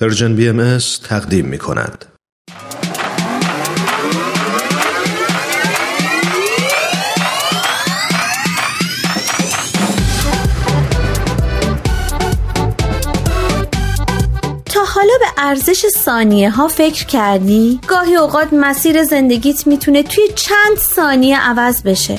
پرژن بی ام تقدیم می کند. حالا به ارزش ثانیه ها فکر کردی؟ گاهی اوقات مسیر زندگیت می‌تونه توی چند ثانیه عوض بشه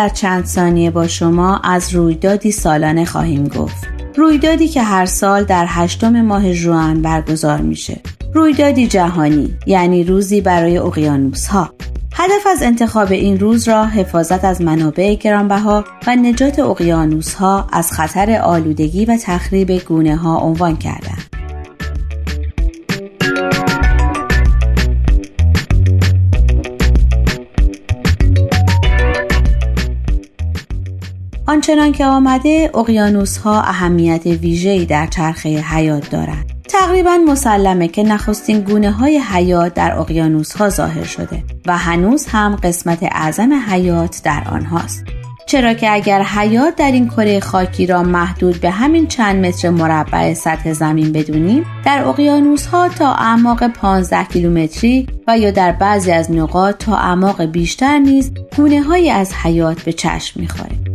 در چند ثانیه با شما از رویدادی سالانه خواهیم گفت. رویدادی که هر سال در هشتم ماه ژوئن برگزار میشه. رویدادی جهانی یعنی روزی برای اقیانوس ها. هدف از انتخاب این روز را حفاظت از منابع گرانبها و نجات اقیانوس ها از خطر آلودگی و تخریب گونه ها عنوان کردند. آنچنان که آمده اقیانوس ها اهمیت ویژه‌ای در چرخه حیات دارند. تقریبا مسلمه که نخستین گونه های حیات در اقیانوس ها ظاهر شده و هنوز هم قسمت اعظم حیات در آنهاست. چرا که اگر حیات در این کره خاکی را محدود به همین چند متر مربع سطح زمین بدونیم در اقیانوس ها تا اعماق 15 کیلومتری و یا در بعضی از نقاط تا اعماق بیشتر نیز گونه های از حیات به چشم می‌خوره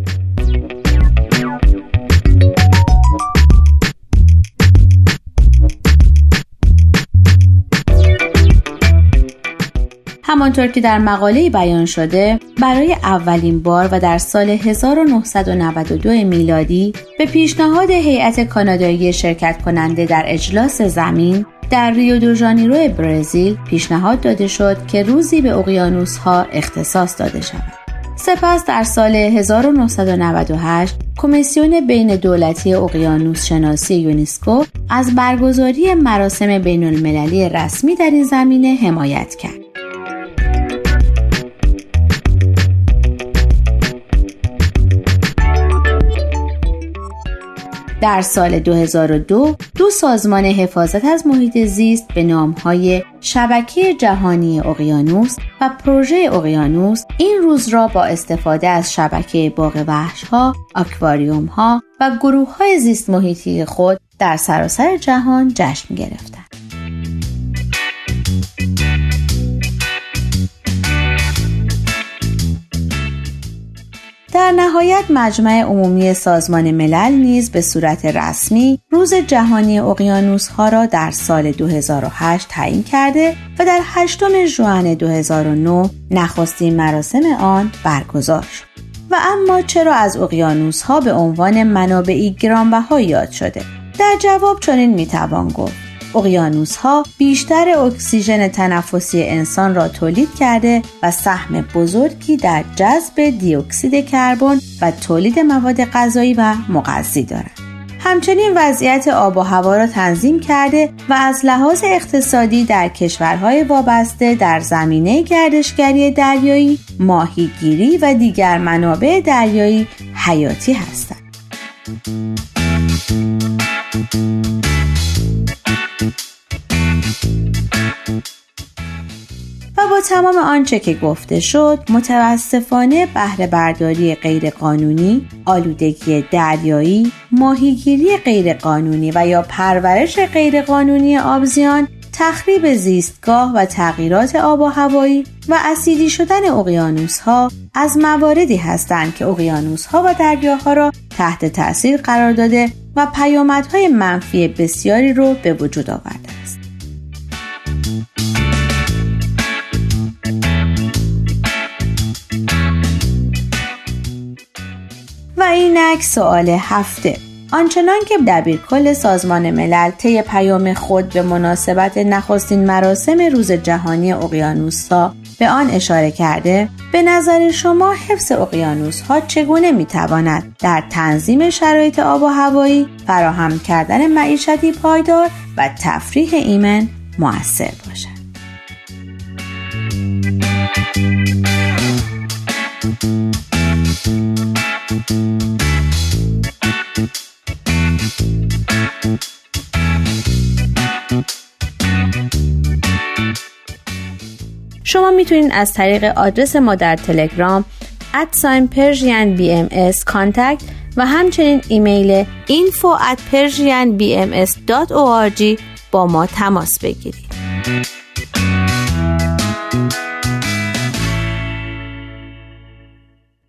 همانطور که در مقاله بیان شده برای اولین بار و در سال 1992 میلادی به پیشنهاد هیئت کانادایی شرکت کننده در اجلاس زمین در ریو دو ژانیرو برزیل پیشنهاد داده شد که روزی به اقیانوس ها اختصاص داده شود. سپس در سال 1998 کمیسیون بین دولتی اقیانوس شناسی یونسکو از برگزاری مراسم بین المللی رسمی در این زمینه حمایت کرد. در سال 2002 دو سازمان حفاظت از محیط زیست به نامهای شبکه جهانی اقیانوس و پروژه اقیانوس این روز را با استفاده از شبکه باغ وحش ها، اکواریوم ها و گروه های زیست محیطی خود در سراسر جهان جشن گرفتند. در نهایت مجمع عمومی سازمان ملل نیز به صورت رسمی روز جهانی اقیانوس ها را در سال 2008 تعیین کرده و در 8 ژوئن 2009 نخستین مراسم آن برگزار شد. و اما چرا از اقیانوس ها به عنوان منابعی گرانبها یاد شده؟ در جواب چنین می‌توان گفت اقیانوس ها بیشتر اکسیژن تنفسی انسان را تولید کرده و سهم بزرگی در جذب دیوکسید کربن و تولید مواد غذایی و مغذی دارند. همچنین وضعیت آب و هوا را تنظیم کرده و از لحاظ اقتصادی در کشورهای وابسته در زمینه گردشگری دریایی، ماهیگیری و دیگر منابع دریایی حیاتی هستند. با تمام آنچه که گفته شد متاسفانه بهره برداری غیرقانونی، آلودگی دریایی، ماهیگیری غیرقانونی و یا پرورش غیرقانونی آبزیان تخریب زیستگاه و تغییرات آب و هوایی و اسیدی شدن اقیانوس ها از مواردی هستند که اقیانوس ها و دریاها را تحت تاثیر قرار داده و پیامدهای منفی بسیاری رو به وجود آورده اینک سوال هفته. آنچنان که دبیر کل سازمان ملل طی پیام خود به مناسبت نخستین مراسم روز جهانی اقیانوسها به آن اشاره کرده به نظر شما حفظ اقیانوس ها چگونه می تواند در تنظیم شرایط آب و هوایی فراهم کردن معیشتی پایدار و تفریح ایمن موثر باشد؟ شما می‌تونید از طریق آدرس ما در تلگرام ادساین پرژین بی ام و همچنین ایمیل info at با ما تماس بگیرید.